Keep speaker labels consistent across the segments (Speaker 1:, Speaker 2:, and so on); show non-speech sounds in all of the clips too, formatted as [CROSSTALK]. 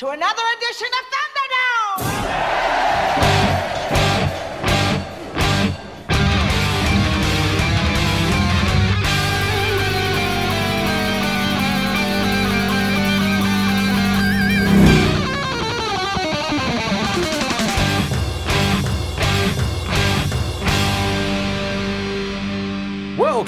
Speaker 1: to another edition of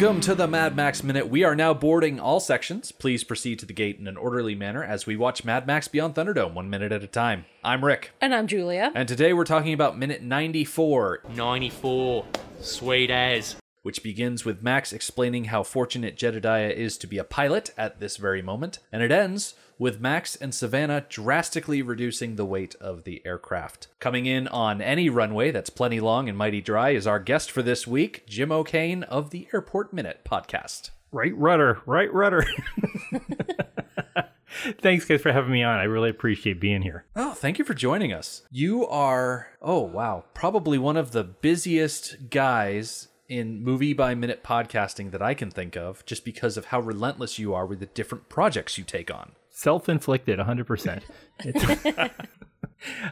Speaker 2: Welcome to the Mad Max Minute. We are now boarding all sections. Please proceed to the gate in an orderly manner as we watch Mad Max Beyond Thunderdome one minute at a time. I'm Rick,
Speaker 3: And I'm Julia.
Speaker 2: and today we're talking about minute 94,
Speaker 4: 94. Sweet as.
Speaker 2: which begins with Max explaining how fortunate Jedediah is to be a pilot at this very moment, and it ends with Max and Savannah drastically reducing the weight of the aircraft. Coming in on any runway that's plenty long and mighty dry is our guest for this week, Jim O'Kane of the Airport Minute podcast.
Speaker 5: Right rudder, right rudder. [LAUGHS] Thanks, guys, for having me on. I really appreciate being here.
Speaker 2: Oh, thank you for joining us. You are, oh, wow, probably one of the busiest guys in movie by minute podcasting that I can think of just because of how relentless you are with the different projects you take on.
Speaker 5: Self inflicted, 100%.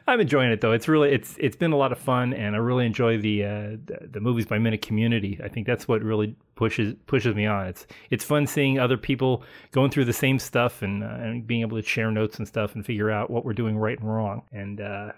Speaker 5: I'm enjoying it though. It's really it's it's been a lot of fun, and I really enjoy the uh, the, the movies by minute community. I think that's what really pushes pushes me on. It's it's fun seeing other people going through the same stuff and uh, and being able to share notes and stuff and figure out what we're doing right and wrong. And uh,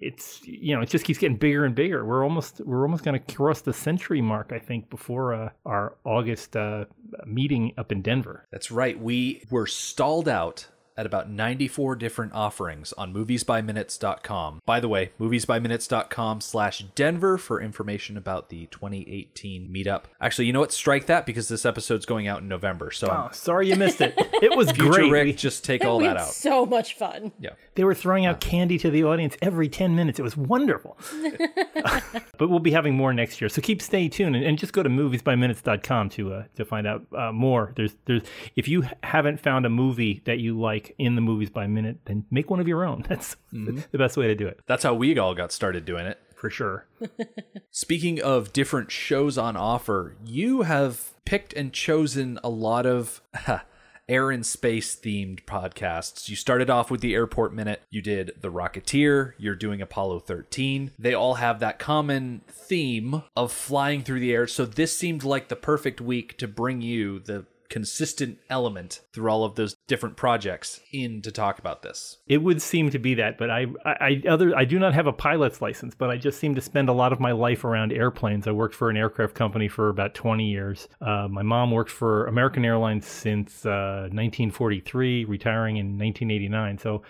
Speaker 5: it's you know it just keeps getting bigger and bigger. We're almost we're almost going to cross the century mark. I think before uh, our August uh, meeting up in Denver.
Speaker 2: That's right. We were stalled out at about 94 different offerings on moviesbyminutes.com. By the way, moviesbyminutes.com slash Denver for information about the 2018 meetup. Actually, you know what? Strike that because this episode's going out in November. So
Speaker 5: Oh, sorry you missed it. [LAUGHS] It was
Speaker 2: future
Speaker 5: great.
Speaker 2: Rick,
Speaker 5: We-
Speaker 2: just take all
Speaker 3: we
Speaker 2: that
Speaker 3: had
Speaker 2: out.
Speaker 3: so much fun.
Speaker 2: Yeah.
Speaker 5: They were throwing out candy to the audience every 10 minutes. It was wonderful. [LAUGHS] [LAUGHS] but we'll be having more next year. So keep stay tuned and, and just go to moviesbyminutes.com to uh, to find out uh, more. There's there's if you haven't found a movie that you like in the movies by minute, then make one of your own. [LAUGHS] That's mm-hmm. the best way to do it.
Speaker 2: That's how we all got started doing it.
Speaker 5: For sure. [LAUGHS]
Speaker 2: Speaking of different shows on offer, you have picked and chosen a lot of [LAUGHS] air and space themed podcasts. You started off with the Airport Minute, you did The Rocketeer, you're doing Apollo 13. They all have that common theme of flying through the air. So this seemed like the perfect week to bring you the consistent element through all of those different projects in to talk about this.
Speaker 5: It would seem to be that, but I, I, I other I do not have a pilot's license, but I just seem to spend a lot of my life around airplanes. I worked for an aircraft company for about 20 years. Uh, my mom worked for American Airlines since uh, 1943, retiring in 1989. So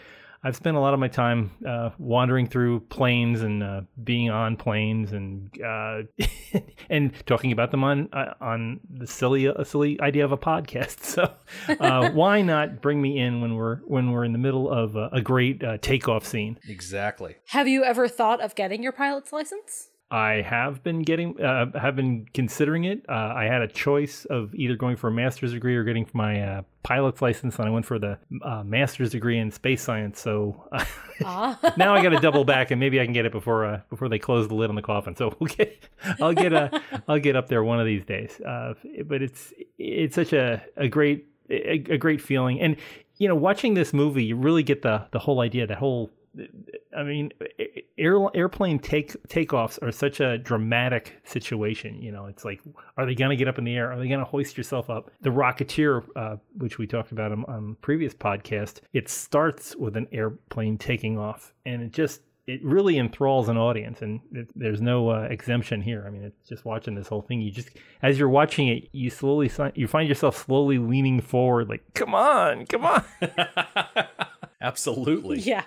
Speaker 5: I've spent a lot of my time uh, wandering through planes and uh, being on planes and uh, [LAUGHS] and talking about them on uh, on the silly uh, silly idea of a podcast. [LAUGHS] So uh, why not bring me in when we're when we're in the middle of a, a great uh, takeoff scene?
Speaker 2: Exactly.
Speaker 3: Have you ever thought of getting your pilot's license?
Speaker 5: I have been getting, uh, have been considering it. Uh, I had a choice of either going for a master's degree or getting my uh, pilot's license, and I went for the uh, master's degree in space science. So [LAUGHS] now I got to double back, and maybe I can get it before uh, before they close the lid on the coffin. So we'll get, I'll get uh, [LAUGHS] I'll get up there one of these days. Uh, but it's it's such a, a great a, a great feeling, and you know, watching this movie, you really get the the whole idea, that whole I mean, air, airplane take takeoffs are such a dramatic situation. You know, it's like, are they going to get up in the air? Are they going to hoist yourself up? The Rocketeer, uh, which we talked about on, previous podcast, it starts with an airplane taking off, and it just it really enthralls an audience, and it, there's no uh, exemption here. I mean, it's just watching this whole thing. You just, as you're watching it, you slowly you find yourself slowly leaning forward, like, come on, come on. [LAUGHS]
Speaker 2: Absolutely. [LAUGHS]
Speaker 3: Yeah.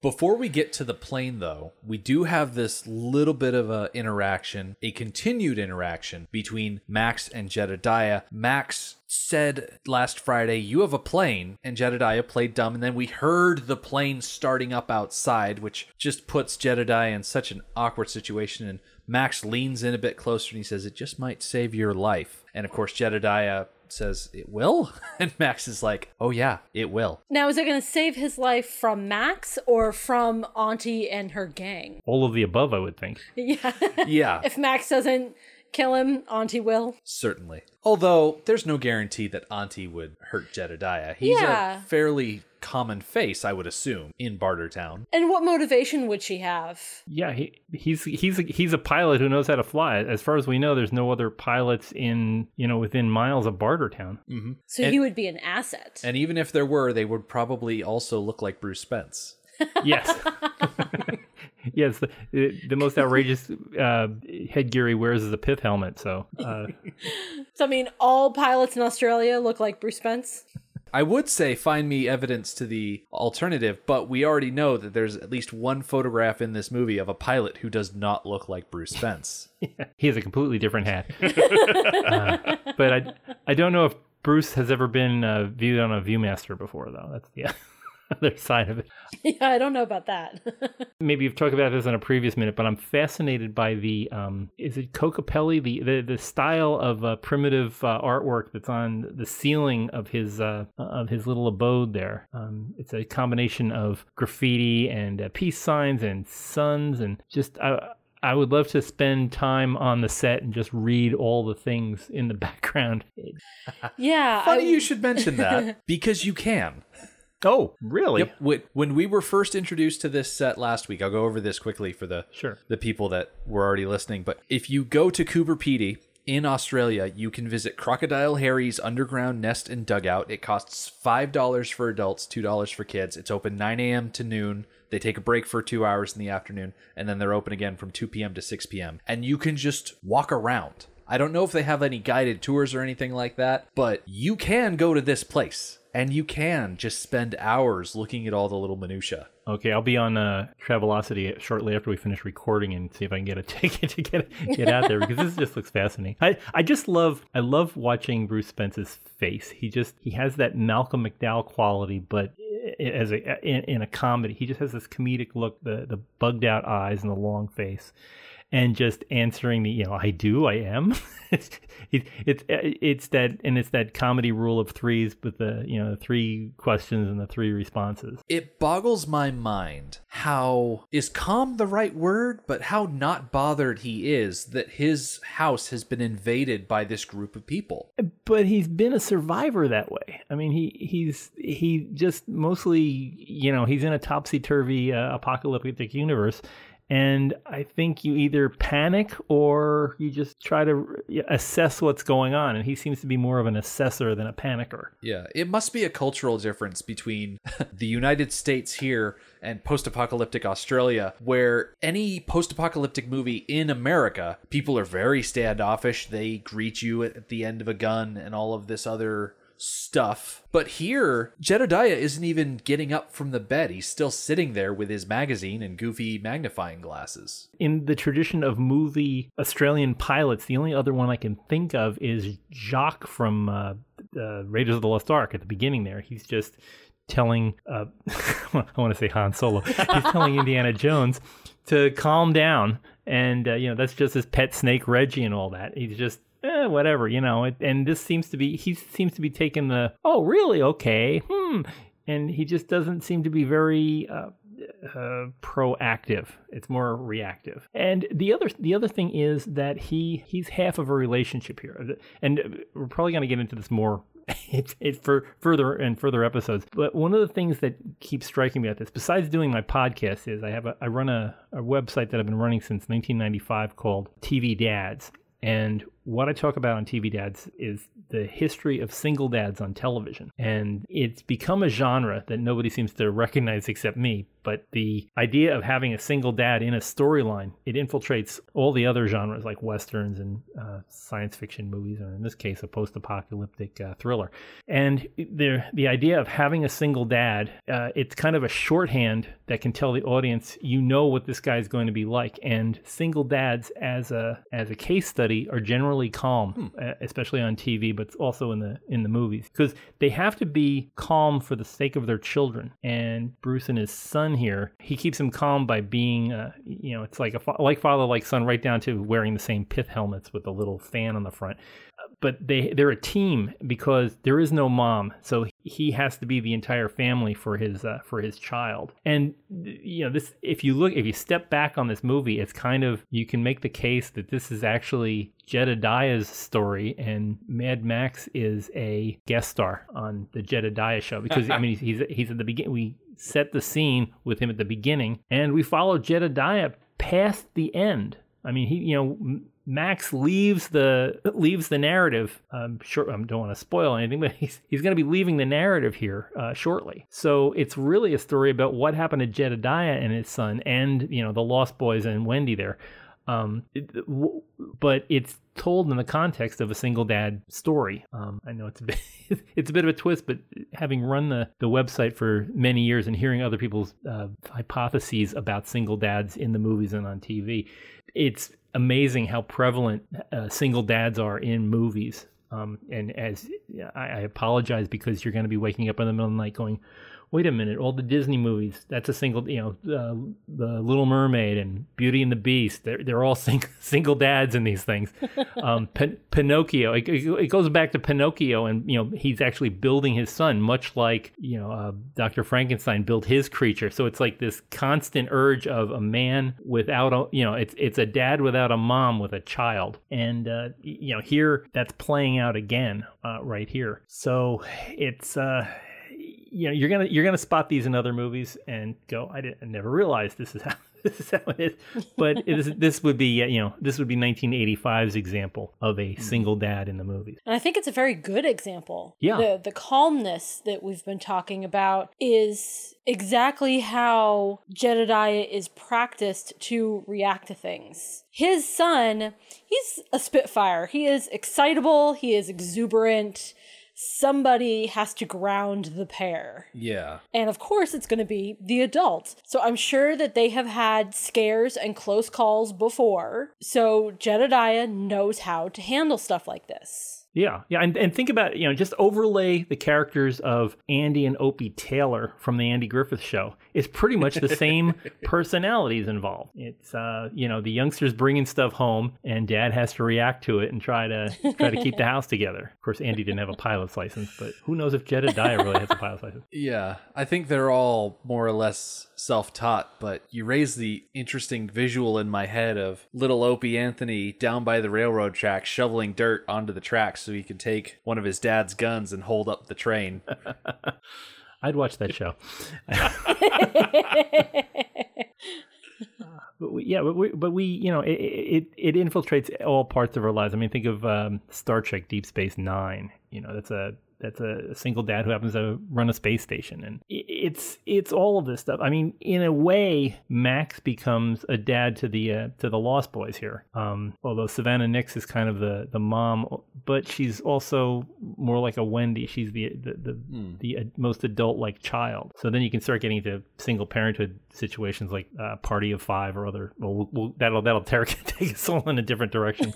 Speaker 2: Before we get to the plane, though, we do have this little bit of a interaction, a continued interaction between Max and Jedediah. Max said last Friday, "You have a plane," and Jedediah played dumb, and then we heard the plane starting up outside, which just puts Jedediah in such an awkward situation. And Max leans in a bit closer and he says, "It just might save your life." And of course, Jedediah says, "It will," [LAUGHS] and Max is like, "Oh yeah, it will."
Speaker 3: Now, is it going to save his life from Max or from Auntie and her gang?
Speaker 5: All of the above, I would think. [LAUGHS]
Speaker 3: Yeah.
Speaker 2: Yeah. [LAUGHS]
Speaker 3: if Max doesn't kill him, Auntie will.
Speaker 2: Certainly. Although there's no guarantee that Auntie would hurt Jedediah. He's
Speaker 3: Yeah.
Speaker 2: a fairly common face, I would assume, in Bartertown.
Speaker 3: And what motivation would she have?
Speaker 5: Yeah, he, he's he's a, he's a pilot who knows how to fly. As far as we know, there's no other pilots in you know within miles of Bartertown.
Speaker 3: So
Speaker 2: And-
Speaker 3: he would be an asset.
Speaker 2: And even if there were, they would probably also look like Bruce Spence. [LAUGHS]
Speaker 5: Yes. [LAUGHS] yes, the, the most outrageous uh, headgear he wears is a pith helmet. So, uh, [LAUGHS]
Speaker 3: so I mean, all pilots in Australia look like Bruce Spence.
Speaker 2: I would say find me evidence to the alternative, but we already know that there's at least one photograph in this movie of a pilot who does not look like Bruce [LAUGHS] Spence.
Speaker 5: he has a completely different hat. [LAUGHS] Uh, but I, I don't know if Bruce has ever been uh, viewed on a ViewMaster before, though. That's the [LAUGHS] other side of it. [LAUGHS]
Speaker 3: yeah, I don't know about that. [LAUGHS]
Speaker 5: Maybe you've talked about this in a previous minute, but I'm fascinated by the um, is it Kokopelli the the, the style of uh, primitive uh, artwork that's on the ceiling of his uh, of his little abode there. Um, it's a combination of graffiti and uh, peace signs and suns and just. I, I would love to spend time on the set and just read all the things in the background.
Speaker 3: yeah.
Speaker 2: Funny
Speaker 3: I-
Speaker 2: you should mention that because you can.
Speaker 5: Oh, really?
Speaker 2: Yep. When- we were first introduced to this set last week, I'll go over this quickly for the
Speaker 5: Sure.
Speaker 2: the people that were already listening. But if you go to Coober Pedy in Australia, you can visit Crocodile Harry's underground nest and dugout. It costs five dollars for adults, two dollars for kids. It's open 9 a.m. to noon. They take a break for two hours in the afternoon, and then they're open again from 2 p.m. to 6 p.m. And you can just walk around. I don't know if they have any guided tours or anything like that, but you can go to this place and you can just spend hours looking at all the little minutia.
Speaker 5: Okay, I'll be on uh, Travelocity shortly after we finish recording and see if I can get a [LAUGHS] ticket to get get out there because this just looks fascinating. I, I just love I love watching Bruce Spence's face. He just he has that Malcolm McDowell quality, but as a in, in a comedy, he just has this comedic look, the the bugged out eyes and the long face. And just answering the, you know, I do, I am. [LAUGHS] it's, it, it's it's that, and it's that comedy rule of threes with the, you know, the three questions and the three responses.
Speaker 2: it boggles my mind how is calm the right word but how not bothered he is that his house has been invaded by this group of people
Speaker 5: but he's been a survivor that way. I mean, he he's he just mostly you know he's in a topsy turvy uh, apocalyptic universe, and I think you either panic or you just try to assess what's going on. And he seems to be more of an assessor than a panicker.
Speaker 2: yeah it must be a cultural difference between [LAUGHS] the united states here and post-apocalyptic australia where any post-apocalyptic movie in america people are very standoffish they greet you at the end of a gun and all of this other stuff. But here, Jedediah isn't even getting up from the bed. He's still sitting there with his magazine and goofy magnifying glasses.
Speaker 5: In the tradition of movie Australian pilots, the only other one I can think of is Jock from uh, uh, Raiders of the Lost Ark at the beginning. There, he's just telling uh, [LAUGHS] I want to say Han Solo. He's telling Indiana Jones to calm down, and uh, you know that's just his pet snake Reggie and all that. He's just eh, whatever, you know. It, and this seems to be he seems to be taking the oh really okay hmm, and he just doesn't seem to be very. Uh, uh, proactive. It's more reactive. And the other the other thing is that he he's half of a relationship here, and we're probably going to get into this more. [LAUGHS] It's it for further and further episodes. But one of the things that keeps striking me at this, besides doing my podcast, is I have a I run a, a website that I've been running since 1995 called TV Dads. And what I talk about on TV Dads is the history of single dads on television. And it's become a genre that nobody seems to recognize except me. But the idea of having a single dad in a storyline, it infiltrates all the other genres like westerns and uh, science fiction movies, or in this case, a post apocalyptic uh, thriller. And the, the idea of having a single dad, uh, it's kind of a shorthand that can tell the audience, you know what this guy's going to be like. And single dads as a, as a case study are generally calm, uh, especially on TV, but also in the in the movies, because they have to be calm for the sake of their children. And Bruce and his son here, he keeps him calm by being, uh, you know, it's like a fa- like father like son, right down to wearing the same pith helmets with a little fan on the front. But they they're a team because there is no mom, so he has to be the entire family for his uh, for his child. And you know, this if you look if you step back on this movie, it's kind of you can make the case that this is actually Jedediah's story, and Mad Max is a guest star on the Jedediah show because I [LAUGHS] mean he's he's at the beginning. We set the scene with him at the beginning, and we follow Jedediah past the end. I mean, he you know Max leaves the leaves the narrative. I'm sure I don't want to spoil anything, but he's he's going to be leaving the narrative here uh, shortly. So it's really a story about what happened to Jedediah and his son, and you know the Lost Boys and Wendy there. Um, it, w- but it's told in the context of a single dad story. Um, I know it's a bit, [LAUGHS] it's a bit of a twist, but having run the, the website for many years and hearing other people's uh, hypotheses about single dads in the movies and on TV, it's amazing how prevalent uh, single dads are in movies. Um, and as I, I apologize because you're going to be waking up in the middle of the night going, wait a minute, all the Disney movies, that's a single, you know, uh, the Little Mermaid and Beauty and the Beast, they're, they're all [LAUGHS] sing, single dads in these things. Um, [LAUGHS] Pin- Pinocchio, it, it, goes back to Pinocchio and, you know, he's actually building his son, much like, you know, uh, Dr. Frankenstein built his creature. So it's like this constant urge of a man without a, you know, it's, it's a dad without a mom with a child. And, uh, you know, here that's playing out again uh, right here. So it's, uh, you know you're gonna you're gonna spot these in other movies and go I didn't I never realized this is how [LAUGHS] this is how it is but it is, [LAUGHS] this would be you know this would be 1985's example of a hmm. single dad in the movies
Speaker 3: And I think it's a very good example.
Speaker 5: Yeah.
Speaker 3: The the calmness that we've been talking about is exactly how Jedediah is practiced to react to things. His son, he's a spitfire. He is excitable, he is exuberant. Somebody has to ground the pair.
Speaker 2: Yeah.
Speaker 3: And of course, it's going to be the adult. So I'm sure that they have had scares and close calls before. So Jedediah knows how to handle stuff like this.
Speaker 5: Yeah, yeah, and, and think about you know just overlay the characters of Andy and Opie Taylor from the Andy Griffith Show. It's pretty much the same [LAUGHS] personalities involved. It's uh you know the youngsters bringing stuff home, and Dad has to react to it and try to try to keep the [LAUGHS] house together. Of course, Andy didn't have a pilot's license, but who knows if Jedediah really has a pilot's license? [LAUGHS]
Speaker 2: Yeah, I think they're all more or less self taught, but you raise the interesting visual in my head of little Opie Anthony down by the railroad tracks shoveling dirt onto the tracks so he can take one of his dad's guns and hold up the train. [LAUGHS]
Speaker 5: I'd watch that show. [LAUGHS] but we, yeah, but we, but we, you know, it, it it infiltrates all parts of our lives. I mean, think of um, Star Trek: Deep Space Nine. You know, that's a that's a single dad who happens to run a space station, and it's it's all of this stuff. I mean, in a way, Max becomes a dad to the uh, to the Lost Boys here. Um, although Savannah Nix is kind of the the mom, but she's also more like a Wendy. She's the the the, the uh, most adult like child. So then you can start getting into single parenthood situations like uh, Party of Five or other. Well, we'll, we'll that'll that'll take, [LAUGHS] take us all in a different direction.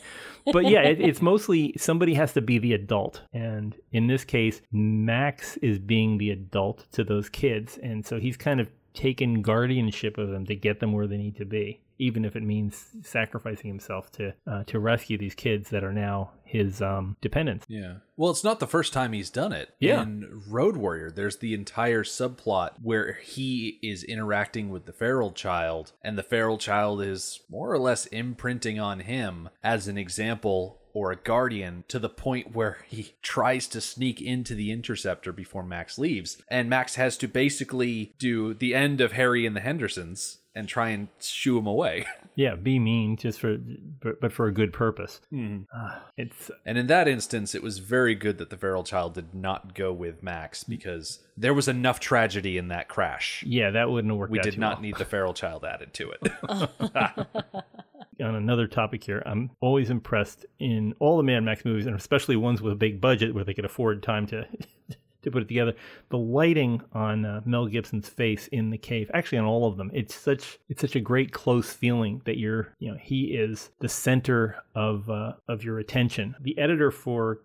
Speaker 5: but yeah, it, it's mostly somebody has to be the adult, and in this case, Max is being the adult to those kids, and so he's kind of taken guardianship of them to get them where they need to be, even if it means sacrificing himself to uh, to rescue these kids that are now his um, dependents.
Speaker 2: Yeah. Well, it's not the first time he's done it.
Speaker 5: Yeah.
Speaker 2: In Road Warrior, there's the entire subplot where he is interacting with the feral child, and the feral child is more or less imprinting on him as an example or a guardian to the point where he tries to sneak into the interceptor before Max leaves. And Max has to basically do the end of Harry and the Hendersons and try and shoo him away. [LAUGHS]
Speaker 5: Yeah, be mean just for, but, but for a good purpose. Uh, it's
Speaker 2: And in that instance, it was very good that the feral child did not go with Max because there was enough tragedy in that crash.
Speaker 5: yeah, that wouldn't have worked.
Speaker 2: We
Speaker 5: out
Speaker 2: did
Speaker 5: too
Speaker 2: not
Speaker 5: well.
Speaker 2: need the feral child added to it. [LAUGHS] [LAUGHS]
Speaker 5: on another topic here, I'm always impressed in all the Mad Max movies, and especially ones with a big budget where they could afford time to [LAUGHS] to put it together. The lighting on uh, Mel Gibson's face in the cave, actually on all of them, it's such it's such a great close feeling that you're you know he is the center of uh, of your attention. The editor for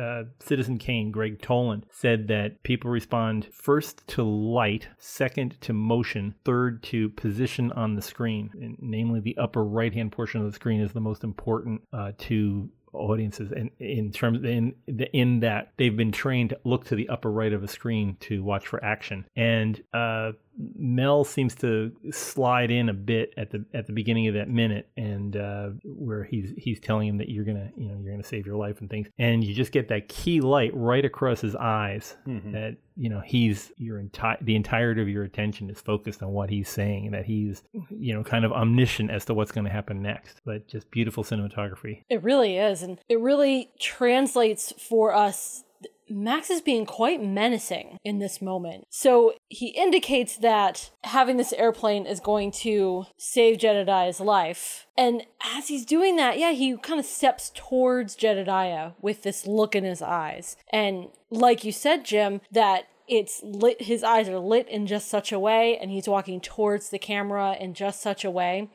Speaker 5: uh, Citizen Kane, Gregg Toland, said that people respond first to light, second to motion, third to position on the screen. And namely, the upper right hand portion of the screen is the most important uh, to audiences and in terms in in that they've been trained to look to the upper right of a screen to watch for action and uh Mel seems to slide in a bit at the at the beginning of that minute, and uh, where he's he's telling him that you're gonna you know you're gonna save your life and things, and you just get that key light right across his eyes that you know he's your entire the entirety of your attention is focused on what he's saying, that he's you know kind of omniscient as to what's going to happen next, but just beautiful cinematography.
Speaker 3: It really is. And it really translates for us. Max is being quite menacing in this moment. So he indicates that having this airplane is going to save Jedediah's life. And as he's doing that, yeah, he kind of steps towards Jedediah with this look in his eyes. And like you said, Jim, that it's lit his eyes are lit in just such a way and he's walking towards the camera in just such a way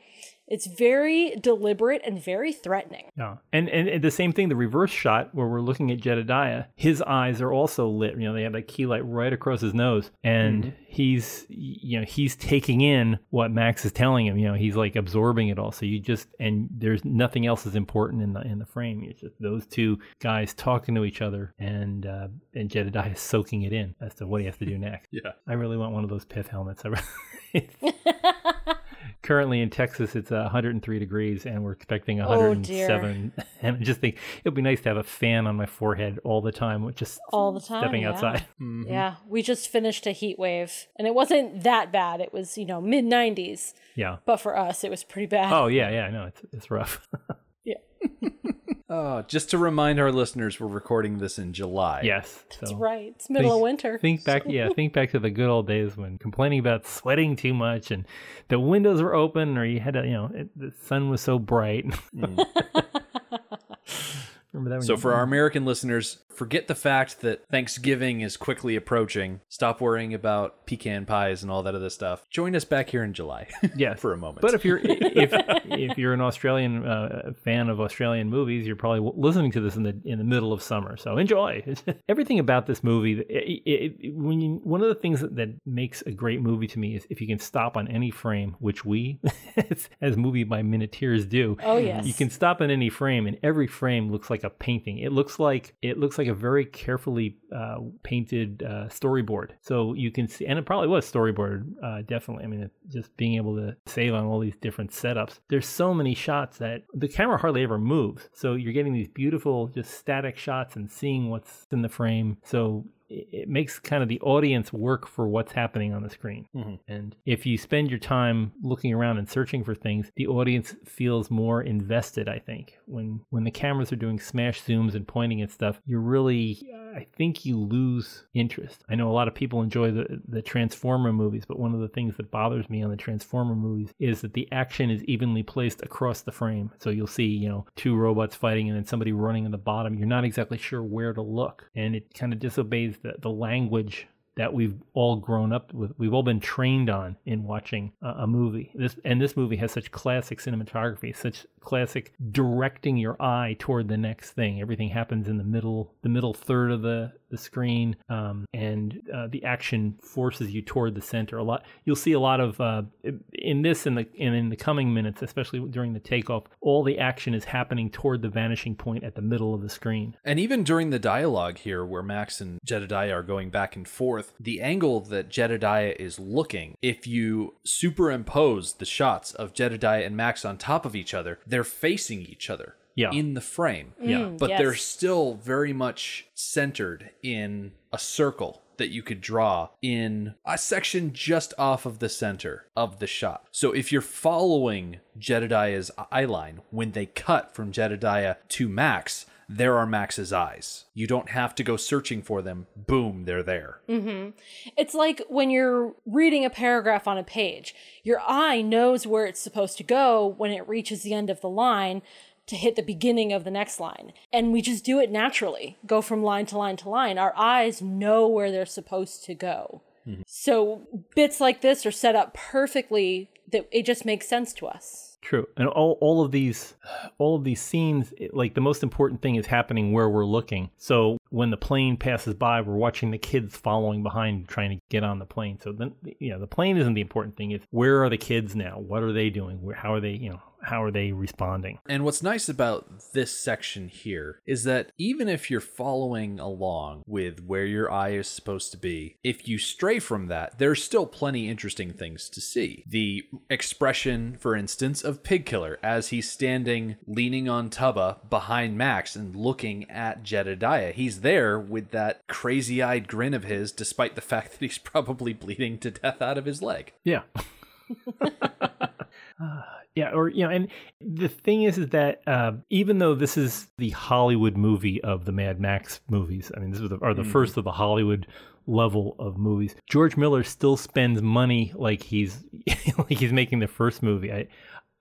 Speaker 3: it's very deliberate and very threatening
Speaker 5: Yeah, and, and and the same thing, the reverse shot where we're looking at Jedediah, his eyes are also lit. You know, they have that key light right across his nose, and he's you know he's taking in what Max is telling him. You know, he's like absorbing it all. So you just and there's nothing else is important in the in the frame. It's just those two guys talking to each other, and uh, and Jedediah soaking it in as to what he has to do [LAUGHS] next.
Speaker 2: Yeah.
Speaker 5: I really want one of those pith helmets. I really- [LAUGHS] [LAUGHS] Currently in Texas, it's uh, 103 degrees, and we're expecting
Speaker 3: Oh,
Speaker 5: 107. [LAUGHS] and I just think it would be nice to have a fan on my forehead all the time, with just
Speaker 3: all the time
Speaker 5: stepping
Speaker 3: yeah.
Speaker 5: outside. [LAUGHS]
Speaker 3: yeah we just finished a heat wave and it wasn't that bad it was you know mid 90s
Speaker 5: Yeah.
Speaker 3: but for us it was pretty bad
Speaker 5: Oh yeah, yeah. I know it's it's rough. [LAUGHS]
Speaker 3: yeah
Speaker 2: Oh, just to remind our listeners, we're recording this in July.
Speaker 5: yes.
Speaker 3: that's right it's middle of winter
Speaker 5: Think back, yeah. Think back to the good old days when complaining about sweating too much and the windows were open, or you had to, you know, it, the sun was so bright. Remember that? When
Speaker 2: So for our American listeners, forget the fact that Thanksgiving is quickly approaching. Stop worrying about pecan pies and all that other stuff. Join us back here in July. [LAUGHS]
Speaker 5: Yeah,
Speaker 2: for a moment.
Speaker 5: But if you're if [LAUGHS] if you're an Australian uh, fan of Australian movies, you're probably listening to this in the in the middle of summer. So enjoy [LAUGHS] everything about this movie. It, it, it- when you, one of the things that, that makes a great movie to me is if you can stop on any frame, which we as movie by minuteers do.
Speaker 3: Oh, yes.
Speaker 5: you can stop on any frame, and every frame looks like a painting. It looks like it looks like a very carefully uh, painted uh, storyboard. So you can see, and it probably was storyboarded, uh, definitely. I mean, just being able to save on all these different setups. There's so many shots that the camera hardly ever moves. So you're getting these beautiful, just static shots and seeing what's in the frame. So it makes kind of the audience work for what's happening on the screen. Mm-hmm. And if you spend your time looking around and searching for things, the audience feels more invested, I think. When when the cameras are doing smash zooms and pointing at stuff, you're really I think you lose interest. I know a lot of people enjoy the the Transformer movies, but one of the things that bothers me on the Transformer movies is that the action is evenly placed across the frame. So you'll see, you know, two robots fighting and then somebody running in the bottom. You're not exactly sure where to look, and it kind of disobeys the, the language that we've all grown up with. We've all been trained on in watching a, a movie. This and this movie has such classic cinematography, such classic directing your eye toward the next thing. Everything happens in the middle, the middle third of the the screen, um, and uh, the action forces you toward the center. A lot. You'll see a lot of uh, in this and the and in the coming minutes, especially during the takeoff. All the action is happening toward the vanishing point at the middle of the screen.
Speaker 2: And even during the dialogue here, where Max and Jedediah are going back and forth, the angle that Jedediah is looking, if you superimpose the shots of Jedediah and Max on top of each other, they're facing each other
Speaker 5: Yeah.
Speaker 2: in the frame.
Speaker 5: Mm, yeah.
Speaker 2: But
Speaker 3: yes.
Speaker 2: they're still very much centered in a circle that you could draw in a section just off of the center of the shot. So if you're following Jedediah's eye line, when they cut from Jedediah to Max, there are Max's eyes. You don't have to go searching for them. Boom, they're there. Mm-hmm.
Speaker 3: It's like when you're reading a paragraph on a page, your eye knows where it's supposed to go when it reaches the end of the line to hit the beginning of the next line. And we just do it naturally, go from line to line to line. Our eyes know where they're supposed to go. Mm-hmm. So bits like this are set up perfectly that it just makes sense to us.
Speaker 5: True, and all, all of these, all of these scenes, like the most important thing is happening where we're looking. So when the plane passes by, we're watching the kids following behind, trying to get on the plane. So then, you know, the plane isn't the important thing. It's where are the kids now? What are they doing? How are they? You know, how are they responding?
Speaker 2: And what's nice about this section here is that even if you're following along with where your eye is supposed to be, if you stray from that, there's still plenty interesting things to see. The expression, for instance, of Pig Killer as he's standing leaning on Tubba behind Max and looking at Jedediah. He's there with that crazy eyed grin of his, despite the fact [LAUGHS] that he's probably bleeding to death out of his leg.
Speaker 5: Yeah. [LAUGHS] Uh, yeah, or you know, and the thing is, is that uh, even though this is the Hollywood movie of the Mad Max movies, I mean, this is the, are the first of the Hollywood level of movies. George Miller still spends money like he's [LAUGHS] like he's making the first movie. I,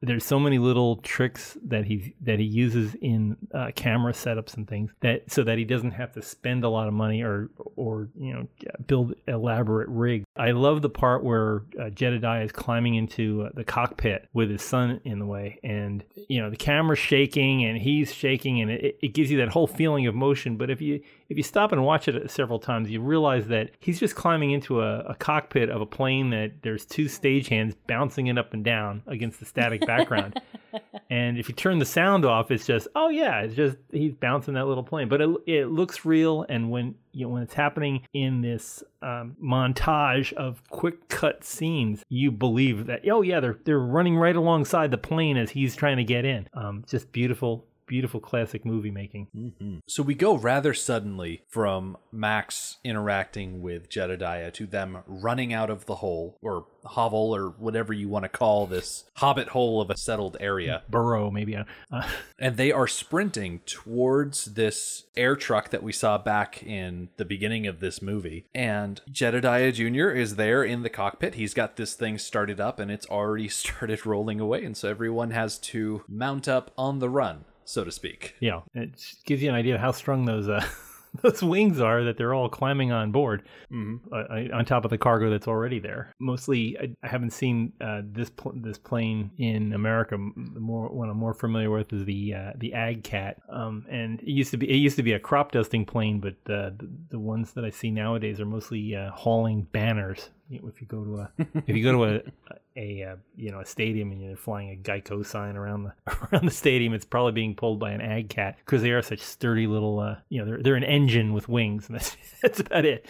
Speaker 5: there's so many little tricks that he that he uses in uh, camera setups and things that so that he doesn't have to spend a lot of money or or you know build elaborate rig. I love the part where uh, Jedediah is climbing into uh, the cockpit with his son in the way, and you know the camera's shaking and he's shaking, and it, it gives you that whole feeling of motion. But if you if you stop and watch it several times, you realize that he's just climbing into a, a cockpit of a plane that there's two stagehands bouncing it up and down against the static [LAUGHS] background. and if you turn the sound off, it's just oh yeah, it's just he's bouncing that little plane. But it it looks real, and when you know when it's happening in this um, montage of quick cut scenes, you believe that oh yeah, they're they're running right alongside the plane as he's trying to get in. Um, just beautiful, beautiful classic movie making.
Speaker 2: So we go rather suddenly from Max interacting with Jedediah to them running out of the hole or hovel or whatever you want to call this hobbit hole of a settled area.
Speaker 5: Burrow, maybe. Uh, [LAUGHS]
Speaker 2: And they are sprinting towards this air truck that we saw back in the beginning of this movie. And Jedediah Jr. is there in the cockpit. He's got this thing started up and it's already [LAUGHS] started rolling away. And so everyone has to mount up on the run, so to speak.
Speaker 5: Yeah, it gives you an idea of how strong those uh, [LAUGHS] those wings are that they're all climbing on board uh, uh, on top of the cargo that's already there. Mostly, I, I haven't seen uh, this pl- this plane in America. The more one I'm more familiar with is the uh, the Ag Cat, um, and it used to be it used to be a crop dusting plane, but uh, the the ones that I see nowadays are mostly uh, hauling banners. If you go to a [LAUGHS] if you go to a a uh, you know a stadium and you're flying a Geico sign around the [LAUGHS] around the stadium, it's probably being pulled by an ag cat because they are such sturdy little uh, you know they're they're an engine with wings and that's [LAUGHS] that's about it.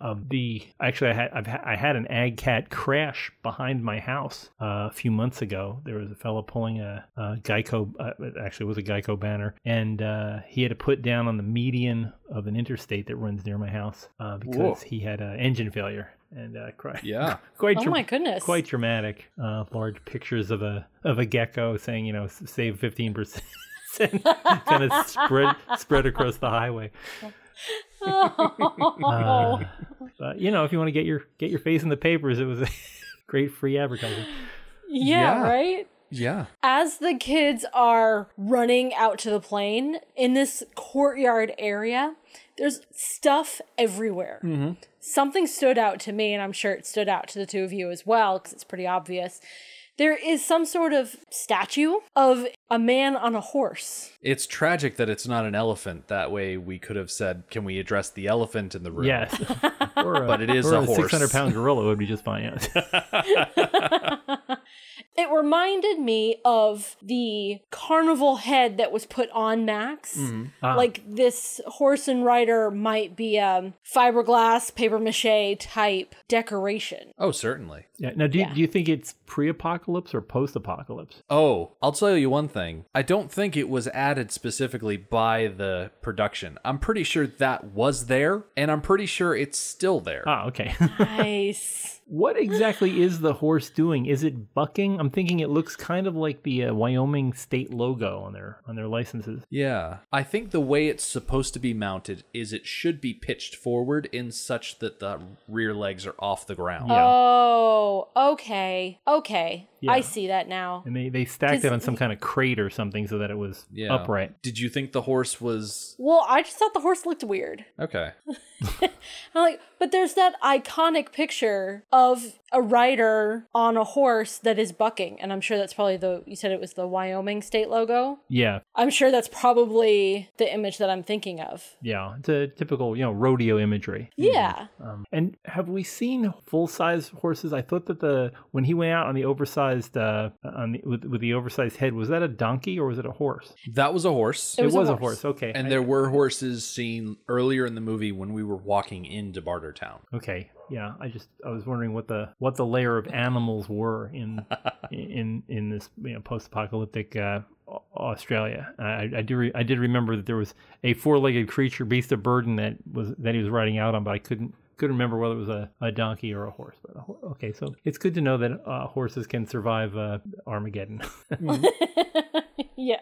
Speaker 5: Um, the actually I had I've ha- I had an ag cat crash behind my house uh, a few months ago. There was a fellow pulling a, a Geico uh, it actually was a Geico banner and uh, he had to put down on the median of an interstate that runs near my house uh, because
Speaker 2: Whoa.
Speaker 5: he had an engine failure and uh, cry. [LAUGHS]
Speaker 2: Yeah.
Speaker 5: quite
Speaker 3: Oh
Speaker 5: dra-
Speaker 3: my goodness.
Speaker 5: quite dramatic. Uh, large pictures of a of a gecko saying, you know, save fifteen percent, [LAUGHS] and kind of spread spread across the highway. [LAUGHS] Uh, but you know, if you want to get your get your face in the papers, it was a great free advertising.
Speaker 3: yeah,
Speaker 2: Yeah.
Speaker 3: right?
Speaker 2: Yeah.
Speaker 3: As the kids are running out to the plane in this courtyard area, there's stuff everywhere. Something stood out to me, and I'm sure it stood out to the two of you as well, because it's pretty obvious. There is some sort of statue of a man on a horse.
Speaker 2: It's tragic that it's not an elephant. That way we could have said, can we address the elephant in the room?
Speaker 5: Yes, [LAUGHS] a,
Speaker 2: But it is
Speaker 5: or
Speaker 2: a horse.
Speaker 5: six hundred pound gorilla would be just fine. Yeah. [LAUGHS] [LAUGHS]
Speaker 3: It reminded me of the carnival head that was put on Max.
Speaker 5: Ah.
Speaker 3: Like this horse and rider might be a fiberglass, paper mache type decoration.
Speaker 2: Oh, certainly.
Speaker 5: yeah. Now, do you,
Speaker 3: Yeah.
Speaker 5: do you think it's pre-apocalypse or post-apocalypse?
Speaker 2: Oh, I'll tell you one thing. I don't think it was added specifically by the production. I'm pretty sure that was there, and I'm pretty sure it's still there.
Speaker 5: Ah, okay. [LAUGHS]
Speaker 3: Nice.
Speaker 5: What exactly is the horse doing? Is it bucking? I'm thinking it looks kind of like the uh, Wyoming state logo on their on their licenses.
Speaker 2: Yeah. I think the way it's supposed to be mounted is it should be pitched forward in such that the rear legs are off the ground.
Speaker 5: Yeah.
Speaker 3: Oh, okay. Okay. I see that now.
Speaker 5: And they, they stacked
Speaker 3: 'Cause-
Speaker 5: it on some kind of crate or something so that it was
Speaker 2: Yeah.
Speaker 5: upright.
Speaker 2: Did you think the horse was
Speaker 3: Well, I just thought the horse looked weird.
Speaker 2: okay? [LAUGHS]
Speaker 3: I'm like, but there's that iconic picture of a rider on a horse that is bucking, and I'm sure that's probably the you said it was the Wyoming state logo.
Speaker 5: Yeah,
Speaker 3: I'm sure that's probably the image that I'm thinking of.
Speaker 5: yeah. It's a typical, you know, rodeo imagery.
Speaker 3: Yeah.
Speaker 5: Um, and have we seen full size horses? I thought that the when he went out on the oversized uh, on the, with with the oversized head was that a donkey or was it a horse?
Speaker 2: That was a horse.
Speaker 3: It was a
Speaker 5: a
Speaker 3: horse.
Speaker 5: horse. Okay.
Speaker 2: And
Speaker 5: I-
Speaker 2: there were horses seen earlier in the movie when we were walking into Bartertown.
Speaker 5: Okay. Yeah. I just I was wondering what the what the layer of animals were in [LAUGHS] in in this you know, post-apocalyptic uh, Australia. I, I do re- I did remember that there was a four-legged creature, beast of burden that was that he was riding out on, but I couldn't couldn't remember whether it was a, a donkey or a horse. But a, ho- okay, so it's good to know that uh, horses can survive uh, Armageddon. [LAUGHS] [LAUGHS]
Speaker 3: yeah.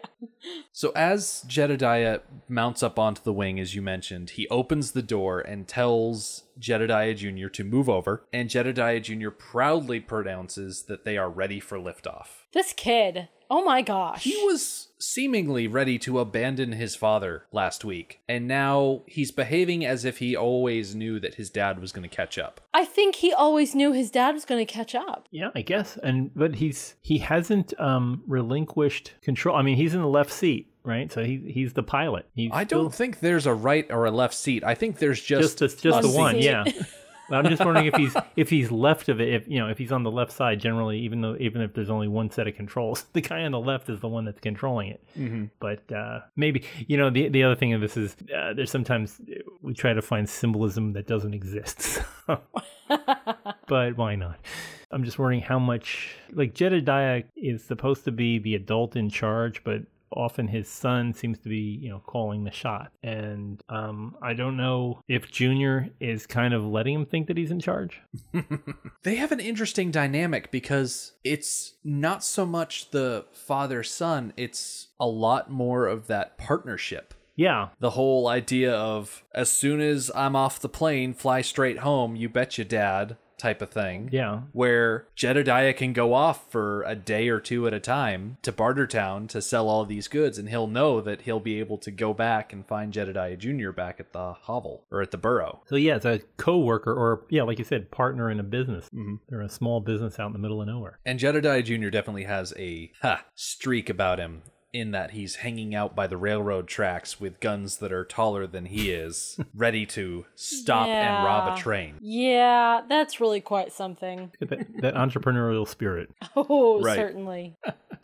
Speaker 2: So as Jedediah mounts up onto the wing, as you mentioned, he opens the door and tells Jedediah Jr. to move over, and Jedediah Jr. proudly pronounces that they are ready for liftoff.
Speaker 3: This kid. Oh my gosh.
Speaker 2: He was seemingly ready to abandon his father last week, and now he's behaving as if he always knew that his dad was going to catch up.
Speaker 3: I think he always knew his dad was going to catch up.
Speaker 5: Yeah, I guess. And but he's he hasn't um relinquished control. I mean, he's in the left seat, right? So he he's the pilot. He's
Speaker 2: I don't think there's a right or a left seat. I think there's just
Speaker 5: just the, just
Speaker 2: a
Speaker 5: the one,
Speaker 2: seat.
Speaker 5: yeah. [LAUGHS] But I'm just wondering if he's if he's left of it, if you know, if he's on the left side. Generally, even though even if there's only one set of controls, [LAUGHS] the guy on the left is the one that's controlling it. Mm-hmm. But uh, maybe you know the the other thing of this is uh, there's sometimes we try to find symbolism that doesn't exist. [LAUGHS] but why not? I'm just wondering how much like Jedediah is supposed to be the adult in charge, but often his son seems to be you know calling the shot. And um, i don't know if junior is kind of letting him think that he's in charge. [LAUGHS]
Speaker 2: They have an interesting dynamic because it's not so much the father son, it's a lot more of that partnership.
Speaker 5: yeah.
Speaker 2: The whole idea of as soon as I'm off the plane, fly straight home, you betcha, dad, type of thing.
Speaker 5: yeah
Speaker 2: Where Jedediah can go off for a day or two at a time to Bartertown to sell all these goods, and he'll know that he'll be able to go back and find Jedediah Jr. back at the hovel or at the burrow.
Speaker 5: so yeah it's a co-worker or yeah like you said partner in a business mm-hmm. they're a small business out in the middle of nowhere
Speaker 2: And Jedediah Jr. definitely has a ha, streak about him in that he's hanging out by the railroad tracks with guns that are taller than he is, [LAUGHS] ready to stop and rob a train.
Speaker 3: Yeah, that's really quite something.
Speaker 5: that, that entrepreneurial spirit [LAUGHS]
Speaker 3: Oh,
Speaker 2: Right.
Speaker 3: certainly.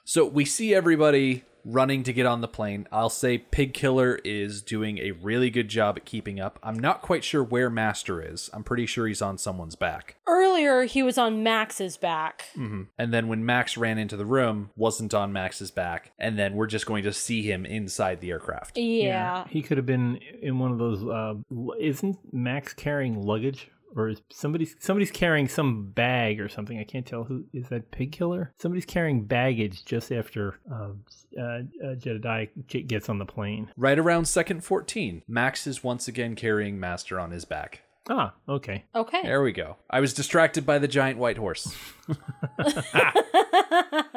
Speaker 2: So we see everybody running to get on the plane. I'll say Pig Killer is doing a really good job at keeping up. I'm not quite sure where Master is. I'm pretty sure he's on someone's back.
Speaker 3: Earlier, he was on Max's back.
Speaker 2: And then when Max ran into the room, wasn't on Max's back. And then we're just going to see him inside the aircraft.
Speaker 3: Yeah.
Speaker 5: he could have been in one of those uh, isn't max carrying luggage or is somebody's somebody's carrying some bag or something. I can't tell who is that. Pig killer. Somebody's carrying baggage just after uh, uh, uh, Jedediah gets on the plane.
Speaker 2: Right around second 14, Max is once again carrying Master on his back.
Speaker 5: Ah, okay.
Speaker 3: Okay.
Speaker 2: There we go. I was distracted by the giant white horse. [LAUGHS] [LAUGHS]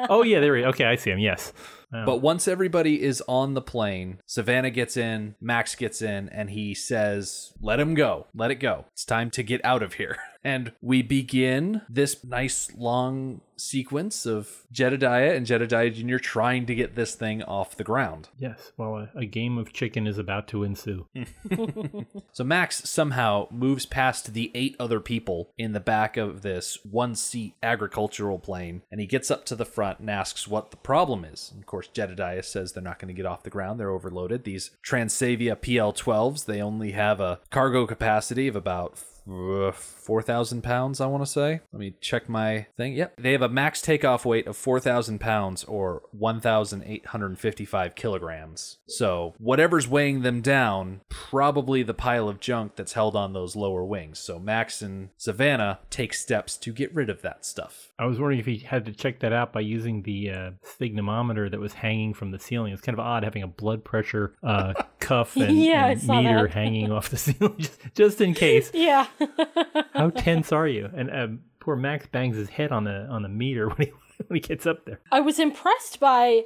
Speaker 5: Oh yeah, there we. Okay, I see him. Yes.
Speaker 2: But once everybody is on the plane, Savannah gets in, Max gets in, and he says, Let him go. Let it go. It's time to get out of here. [LAUGHS] And we begin this nice long sequence of Jedediah and Jedediah Jr. trying to get this thing off the ground.
Speaker 5: yes. Well, a, a game of chicken is about to ensue. [LAUGHS] [LAUGHS]
Speaker 2: So Max somehow moves past the eight other people in the back of this one seat agricultural plane and he gets up to the front and asks what the problem is. And of course, Jedediah says they're not going to get off the ground. They're overloaded. These Transavia PL 12s, they only have a cargo capacity of about uh, 4,000 pounds, I want to say. Let me check my thing. Yep. They have a max takeoff weight of 4,000 pounds or 1,855 kilograms. So, whatever's weighing them down, probably the pile of junk that's held on those lower wings. So, Max and Savannah take steps to get rid of that stuff.
Speaker 5: I was wondering if he had to check that out by using the uh, sphygmometer that was hanging from the ceiling. It's kind of odd having a blood pressure uh, cuff [LAUGHS] and,
Speaker 3: Yeah,
Speaker 5: and meter hanging off the [LAUGHS] ceiling, just, just in [LAUGHS] case.
Speaker 3: Yeah.
Speaker 5: How tense are you? And um, poor Max bangs his head on the on the meter [LAUGHS] when he when he gets up there.
Speaker 3: I was impressed by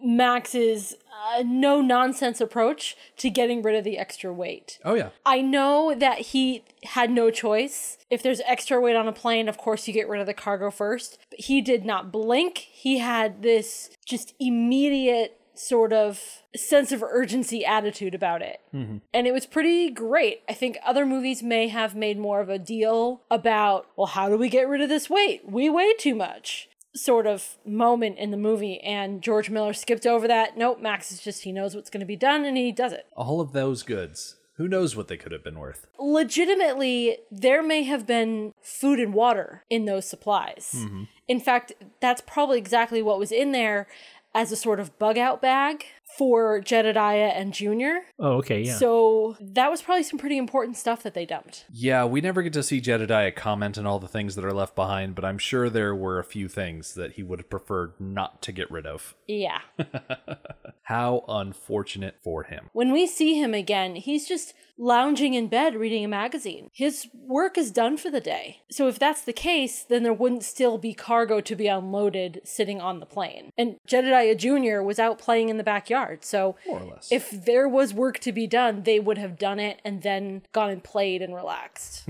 Speaker 3: Max's uh, no nonsense approach to getting rid of the extra weight.
Speaker 2: Oh yeah.
Speaker 3: I know that he had no choice. If there's extra weight on a plane, of course you get rid of the cargo first. But he did not blink. He had this just immediate sort of sense of urgency attitude about it. Mm-hmm. And it was pretty great. I think other movies may have made more of a deal about, well, how do we get rid of this weight? We weigh too much. Sort of moment in the movie, and George Miller skipped over that. Nope, Max is just, he knows what's going to be done and he does it.
Speaker 2: All of those goods. Who knows what they could have been worth?
Speaker 3: legitimately there may have been food and water in those supplies. Mm-hmm. In fact, that's probably exactly what was in there as a sort of bug out bag for Jedediah and Junior.
Speaker 5: Oh, okay, yeah.
Speaker 3: So that was probably some pretty important stuff that they dumped.
Speaker 2: Yeah, we never get to see Jedediah comment on all the things that are left behind, but I'm sure there were a few things that he would have preferred not to get rid of.
Speaker 3: Yeah. [LAUGHS]
Speaker 2: How unfortunate for him.
Speaker 3: when we see him again, he's just lounging in bed reading a magazine. His work is done for the day. So if that's the case, then there wouldn't still be cargo to be unloaded sitting on the plane. And Jedediah Jr. was out playing in the backyard. So
Speaker 2: More or less.
Speaker 3: if there was work to be done, they would have done it and then gone and played and relaxed.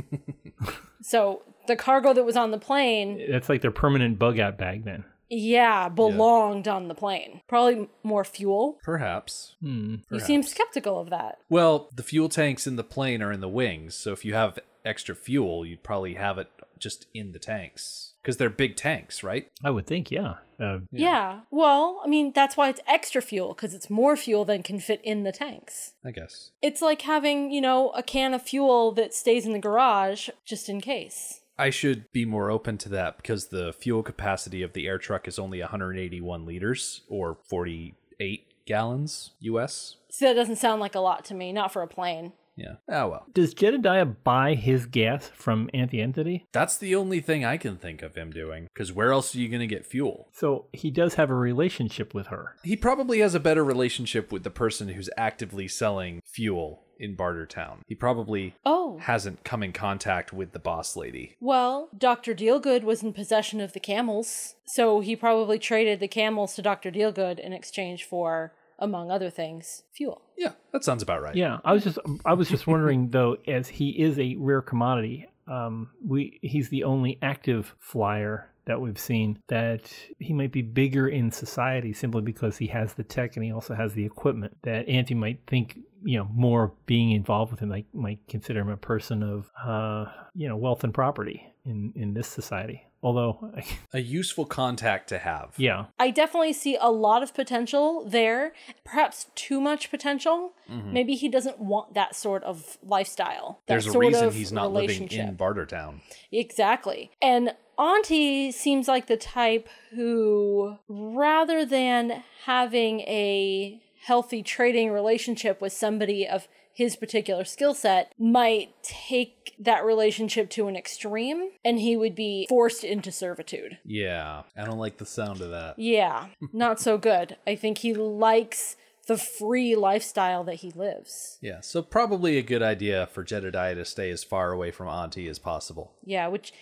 Speaker 3: [LAUGHS] so the cargo that was on the plane,
Speaker 5: That's like their permanent bug out bag then.
Speaker 3: Yeah, belonged on the plane. Probably more fuel.
Speaker 2: Perhaps.
Speaker 3: You seem skeptical of that.
Speaker 2: Well, the fuel tanks in the plane are in the wings, so if you have extra fuel, you'd probably have it just in the tanks. Because they're big tanks, right?
Speaker 5: I would think, yeah. Uh,
Speaker 3: Yeah. Well, I mean, that's why it's extra fuel because it's more fuel than can fit in the tanks.
Speaker 2: I guess.
Speaker 3: It's like having, you know, a can of fuel that stays in the garage just in case.
Speaker 2: I should be more open to that because the fuel capacity of the Airtruk is only 181 liters or 48 gallons US.
Speaker 3: So that doesn't sound like a lot to me, not for a plane.
Speaker 2: Yeah. Oh well.
Speaker 5: does Jedediah buy his gas from Aunty Entity?
Speaker 2: That's the only thing I can think of him doing. Because where else are you going to get fuel?
Speaker 5: So he does have a relationship with her.
Speaker 2: He probably has a better relationship with the person who's actively selling fuel in Bartertown. He probably
Speaker 3: Oh.
Speaker 2: hasn't come in contact with the boss lady.
Speaker 3: Well, Dr. Dealgood was in possession of the camels, so he probably traded the camels to Dr. Dealgood in exchange for, among other things, fuel.
Speaker 2: Yeah, that sounds about right.
Speaker 5: Yeah, I was just I was just wondering [LAUGHS] though, as he is a rare commodity, um, we he's the only active flyer that we've seen that he might be bigger in society simply because he has the tech and he also has the equipment that Auntie might think you know more being involved with him like might consider him a person of uh you know wealth and property in in this society although
Speaker 2: A useful contact to have.
Speaker 5: yeah
Speaker 3: I definitely see a lot of potential there, perhaps too much potential. Mm-hmm. Maybe he doesn't want that sort of lifestyle.
Speaker 2: There's a
Speaker 3: sort
Speaker 2: reason
Speaker 3: of
Speaker 2: he's not living
Speaker 3: relationship.
Speaker 2: in Bartertown.
Speaker 3: Exactly. And Auntie seems like the type who, rather than having a healthy trading relationship with somebody of his particular skill set, might take that relationship to an extreme and he would be forced into servitude.
Speaker 2: Yeah, I don't like the sound of that.
Speaker 3: Yeah, [LAUGHS] not so good. I think he likes the free lifestyle that he lives.
Speaker 2: Yeah, so probably a good idea for Jedediah to stay as far away from Auntie as possible.
Speaker 3: Yeah, which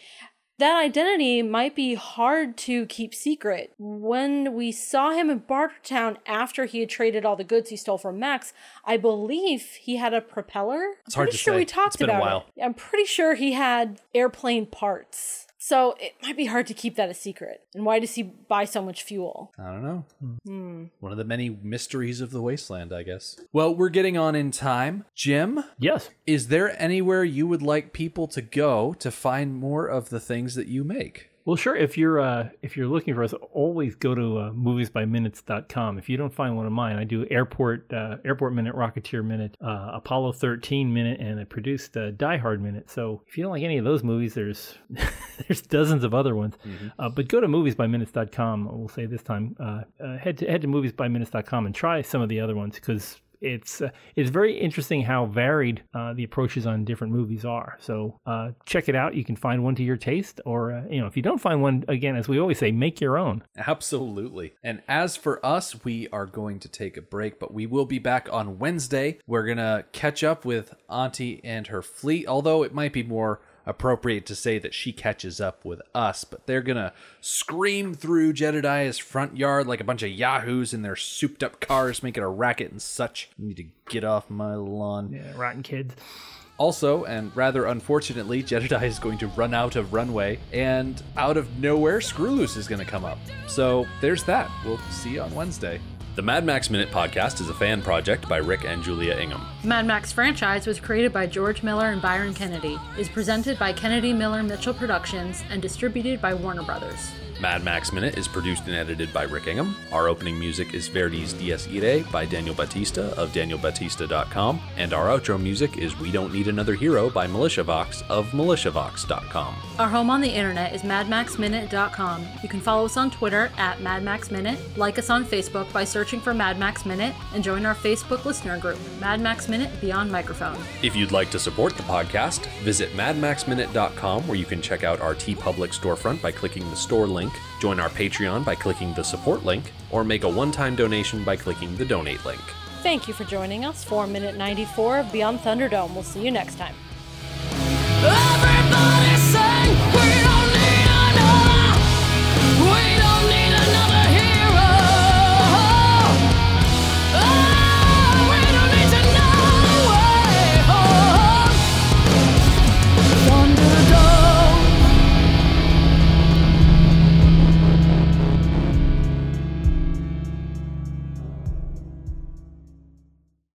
Speaker 3: that identity might be hard to keep secret. When we saw him in Bartertown after he had traded all the goods he stole from Max, I believe he had a propeller.
Speaker 2: It's hard
Speaker 3: pretty
Speaker 2: to
Speaker 3: sure
Speaker 2: say.
Speaker 3: we talked
Speaker 2: It's been a
Speaker 3: about
Speaker 2: while.
Speaker 3: it. I'm pretty sure he had airplane parts. So it might be hard to keep that a secret. And why does he buy so much fuel?
Speaker 2: I don't know.
Speaker 3: Hmm.
Speaker 2: One of the many mysteries of the wasteland, I guess. Well, we're getting on in time. Jim,
Speaker 5: yes
Speaker 2: is there anywhere you would like people to go to find more of the things that you make?
Speaker 5: Well, sure. If you're uh, if you're looking for us, always go to uh, moviesbyminutes.com. If you don't find one of mine, I do Airport uh, Airport Minute, Rocketeer Minute, uh, Apollo 13 Minute, and I produced uh, Die Hard Minute. So if you don't like any of those movies, there's [LAUGHS] there's dozens of other ones. Uh, but go to moviesbyminutes.com. We'll say this time, uh, uh, head to head to moviesbyminutes.com and try some of the other ones because it's uh, it's very interesting how varied uh, the approaches on different movies are. So uh, check it out. You can find one to your taste, or uh, you know, if you don't find one, again, as we always say, make your own.
Speaker 2: Absolutely. And as for us, we are going to take a break, but we will be back on Wednesday. We're to catch up with Auntie and her fleet, although it might be more appropriate to say that she catches up with us, but they're gonna scream through Jedediah's front yard like a bunch of yahoos in their souped up cars, making a racket and such. You need to get off my lawn.
Speaker 5: Yeah, rotten kids.
Speaker 2: Also, and rather unfortunately, Jedediah is going to run out of runway, and out of nowhere, Scrooloose is going to come up. So there's that. We'll see you on Wednesday.
Speaker 6: The Mad Max Minute podcast is a fan project by Rick and Julia Ingham.
Speaker 3: Mad Max franchise was created by George Miller and Byron Kennedy, is presented by Kennedy Miller Mitchell Productions, and distributed by Warner Brothers.
Speaker 6: Mad Max Minute is produced and edited by Rick Ingham. Our opening music is Verdi's Dies Irae by Daniel Batista of danielbatista.com, and our outro music is We Don't Need Another Hero by MilitiaVox of militiavox.com.
Speaker 3: Our home on the internet is madmaxminute.com. You can follow us on Twitter at madmaxminute, like us on Facebook by searching for Mad Max Minute, and join our Facebook listener group, Mad Max Minute Beyond Microphone.
Speaker 6: If you'd like to support the podcast, visit madmaxminute.com where you can check out our TeePublic storefront by clicking the store link, join our Patreon by clicking the support link, or make a one time donation by clicking the donate link.
Speaker 3: Thank you for joining us for Minute 94 of Beyond Thunderdome. We'll see you next time.
Speaker 1: Every